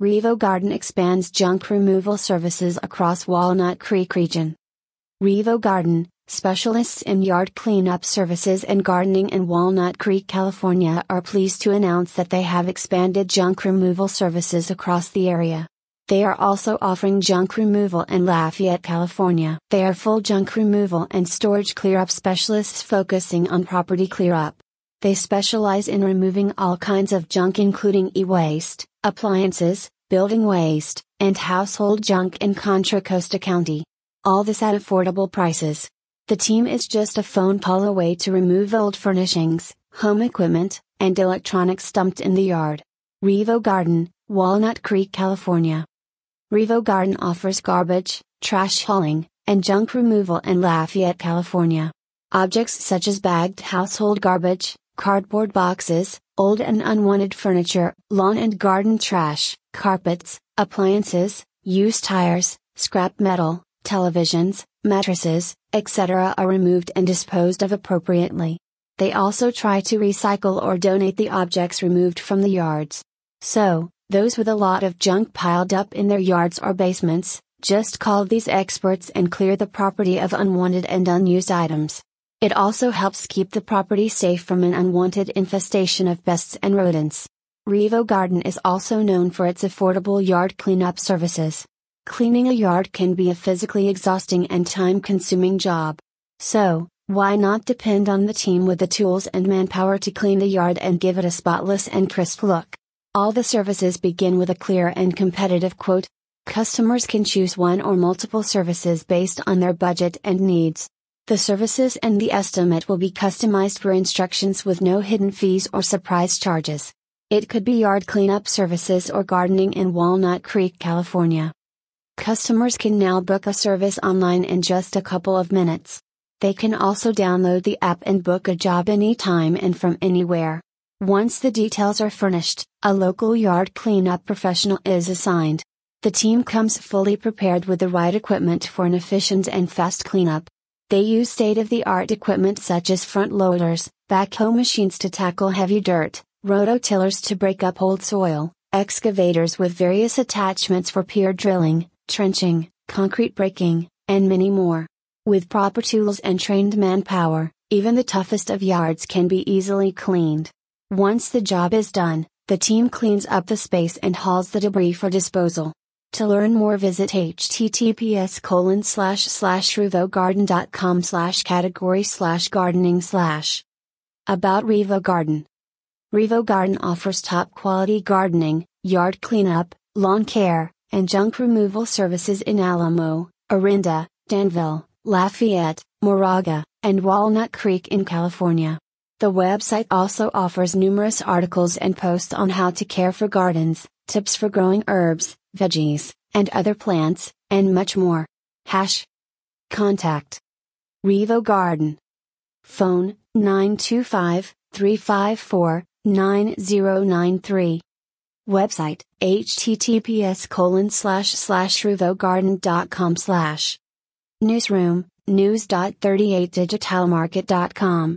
Revo Garden expands junk removal services across Walnut Creek region. Revo Garden, specialists in yard cleanup services and gardening in Walnut Creek, California, are pleased to announce that they have expanded junk removal services across the area. They are also offering junk removal in Lafayette, California. They are full junk removal and storage clearup specialists focusing on property clearup. They specialize in removing all kinds of junk including e-waste, appliances, building waste, and household junk in Contra Costa County. All this at affordable prices. The team is just a phone call away to remove old furnishings, home equipment, and electronics dumped in the yard. Revo Garden, Walnut Creek, California. Revo Garden offers garbage, trash hauling, and junk removal in Lafayette, California. Objects such as bagged household garbage, cardboard boxes, old and unwanted furniture, lawn and garden trash, carpets, appliances, used tires, scrap metal, televisions, mattresses, etc. are removed and disposed of appropriately. They also try to recycle or donate the objects removed from the yards. So, those with a lot of junk piled up in their yards or basements, just call these experts and clear the property of unwanted and unused items. It also helps keep the property safe from an unwanted infestation of pests and rodents. Revo Garden is also known for its affordable yard cleanup services. Cleaning a yard can be a physically exhausting and time consuming job. So, why not depend on the team with the tools and manpower to clean the yard and give it a spotless and crisp look? All the services begin with a clear and competitive quote. Customers can choose one or multiple services based on their budget and needs. The services and the estimate will be customized for instructions with no hidden fees or surprise charges. It could be yard cleanup services or gardening in Walnut Creek, California. Customers can now book a service online in just a couple of minutes. They can also download the app and book a job anytime and from anywhere. Once the details are furnished, a local yard cleanup professional is assigned. The team comes fully prepared with the right equipment for an efficient and fast cleanup. They use state-of-the-art equipment such as front loaders, backhoe machines to tackle heavy dirt, rototillers to break up old soil, excavators with various attachments for pier drilling, trenching, concrete breaking, and many more. With proper tools and trained manpower, even the toughest of yards can be easily cleaned. Once the job is done, the team cleans up the space and hauls the debris for disposal. To learn more visit https colon slash slash revogarden.com slash category slash gardening slash. About Revo Garden. Revo Garden offers top quality gardening, yard cleanup, lawn care, and junk removal services in Alamo, Orinda, Danville, Lafayette, Moraga, and Walnut Creek in California. The website also offers numerous articles and posts on how to care for gardens, tips for growing herbs, veggies, and other plants, and much more. Hash. Contact. Revo Garden. Phone 925 354 9093. Website https colon slash slash revogarden.com slash. Newsroom news.38digitalmarket.com.